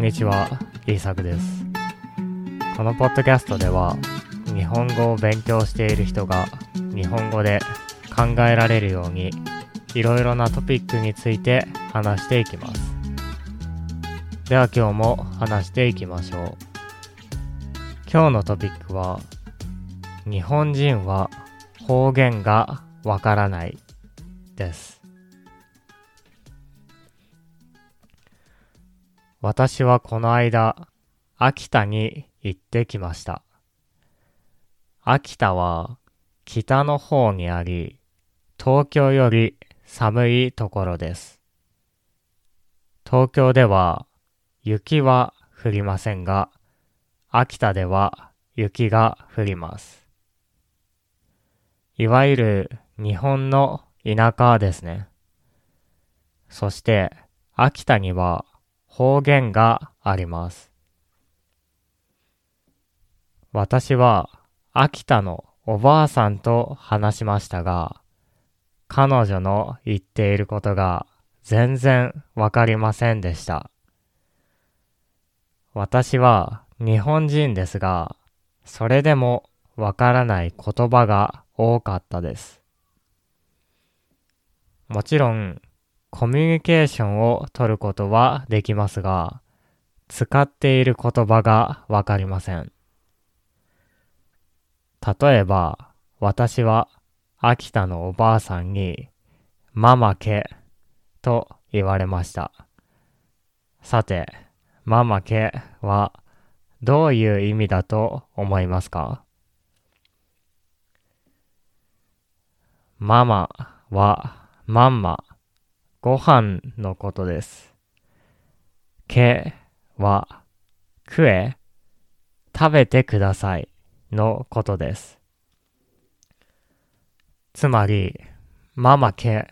んにちは、イーサクです。このポッドキャストでは、日本語を勉強している人が日本語で考えられるように、いろいろなトピックについて話していきます。では今日も話していきましょう。今日のトピックは、日本人は方言がわからないです。私はこの間、秋田に行ってきました。秋田は北の方にあり、東京より寒いところです。東京では雪は降りませんが、秋田では雪が降ります。いわゆる日本の田舎ですね。そして秋田には方言があります。私は秋田のおばあさんと話しましたが、彼女の言っていることが全然わかりませんでした。私は日本人ですが、それでもわからない言葉が多かったです。もちろん、コミュニケーションを取ることはできますが、使っている言葉がわかりません。例えば、私は秋田のおばあさんに、ママケと言われました。さて、ママケはどういう意味だと思いますか？ママはマンマ、ご飯のことです。けは食え、食べてくださいのことです。つまり、ママけ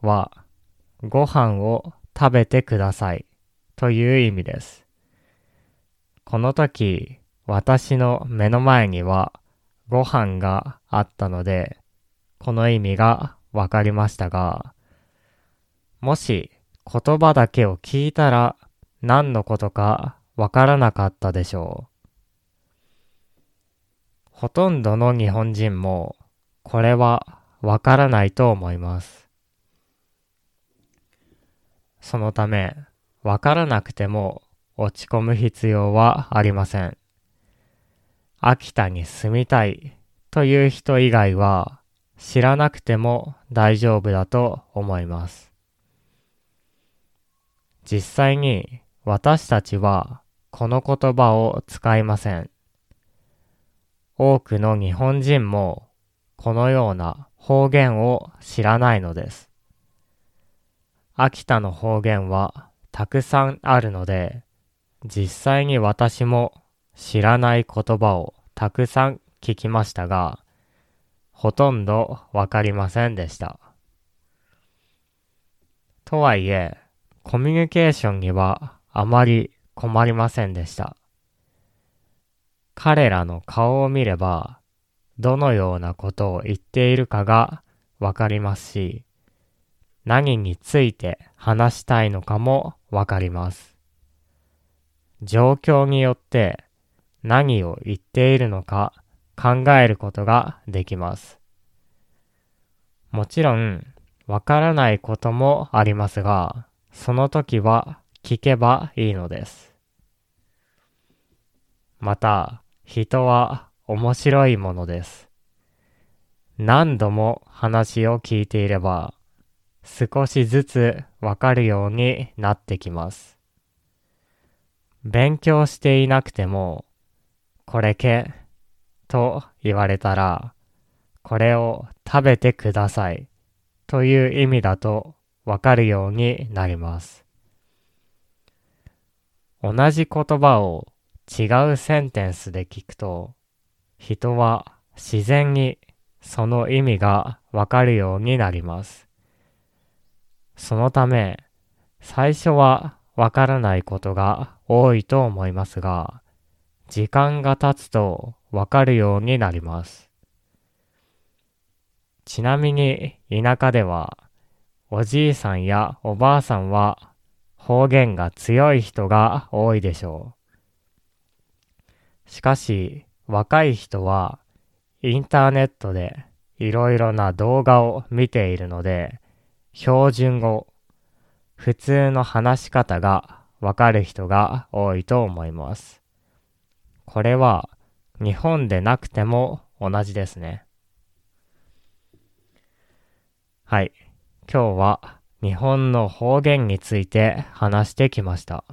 はご飯を食べてくださいという意味です。この時、私の目の前にはご飯があったので、この意味がわかりましたが、もし言葉だけを聞いたら何のことかわからなかったでしょう。ほとんどの日本人もこれはわからないと思います。そのため、わからなくても落ち込む必要はありません。秋田に住みたいという人以外は知らなくても大丈夫だと思います。実際に私たちはこの言葉を使いません。多くの日本人もこのような方言を知らないのです。秋田の方言はたくさんあるので、実際に私も知らない言葉をたくさん聞きましたが、ほとんどわかりませんでした。とはいえ、コミュニケーションにはあまり困りませんでした。彼らの顔を見れば、どのようなことを言っているかがわかりますし、何について話したいのかもわかります。状況によって何を言っているのか考えることができます。もちろん、わからないこともありますが、その時は聞けばいいのです。また、人は面白いものです。何度も話を聞いていれば、少しずつわかるようになってきます。勉強していなくても、これけと言われたら、これを食べてくださいという意味だとわかるようになります。同じ言葉を違うセンテンスで聞くと、人は自然にその意味がわかるようになります。そのため、最初はわからないことが多いと思いますが、時間が経つとわかるようになります。ちなみに田舎では、おじいさんやおばあさんは方言が強い人が多いでしょう。しかし、若い人はインターネットでいろいろな動画を見ているので、標準語、普通の話し方がわかる人が多いと思います。これは日本でなくても同じですね。はい。今日は日本の方言について話してきました。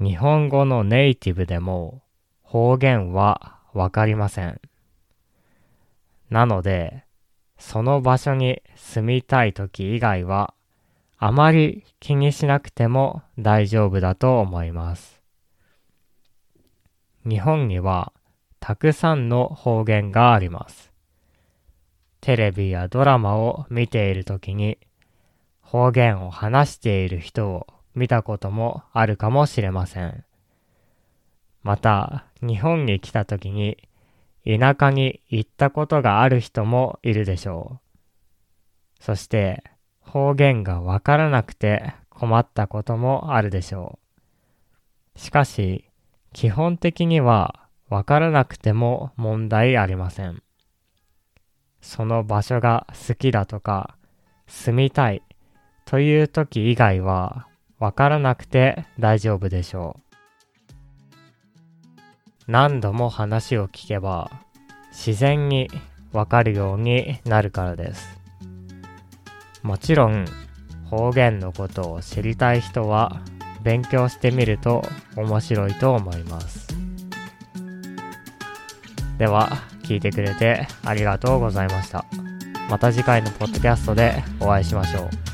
日本語のネイティブでも方言はわかりません。なので、その場所に住みたい時以外はあまり気にしなくても大丈夫だと思います。日本にはたくさんの方言があります。テレビやドラマを見ているときに方言を話している人を見たこともあるかもしれません。また、日本に来たときに田舎に行ったことがある人もいるでしょう。そして方言がわからなくて困ったこともあるでしょう。しかし、基本的にはわからなくても問題ありません。その場所が好きだとか住みたいという時以外はわからなくて大丈夫でしょう。何度も話を聞けば自然にわかるようになるからです。もちろん方言のことを知りたい人は勉強してみると面白いと思います。では、聞いてくれてありがとうございました。また次回のポッドキャストでお会いしましょう。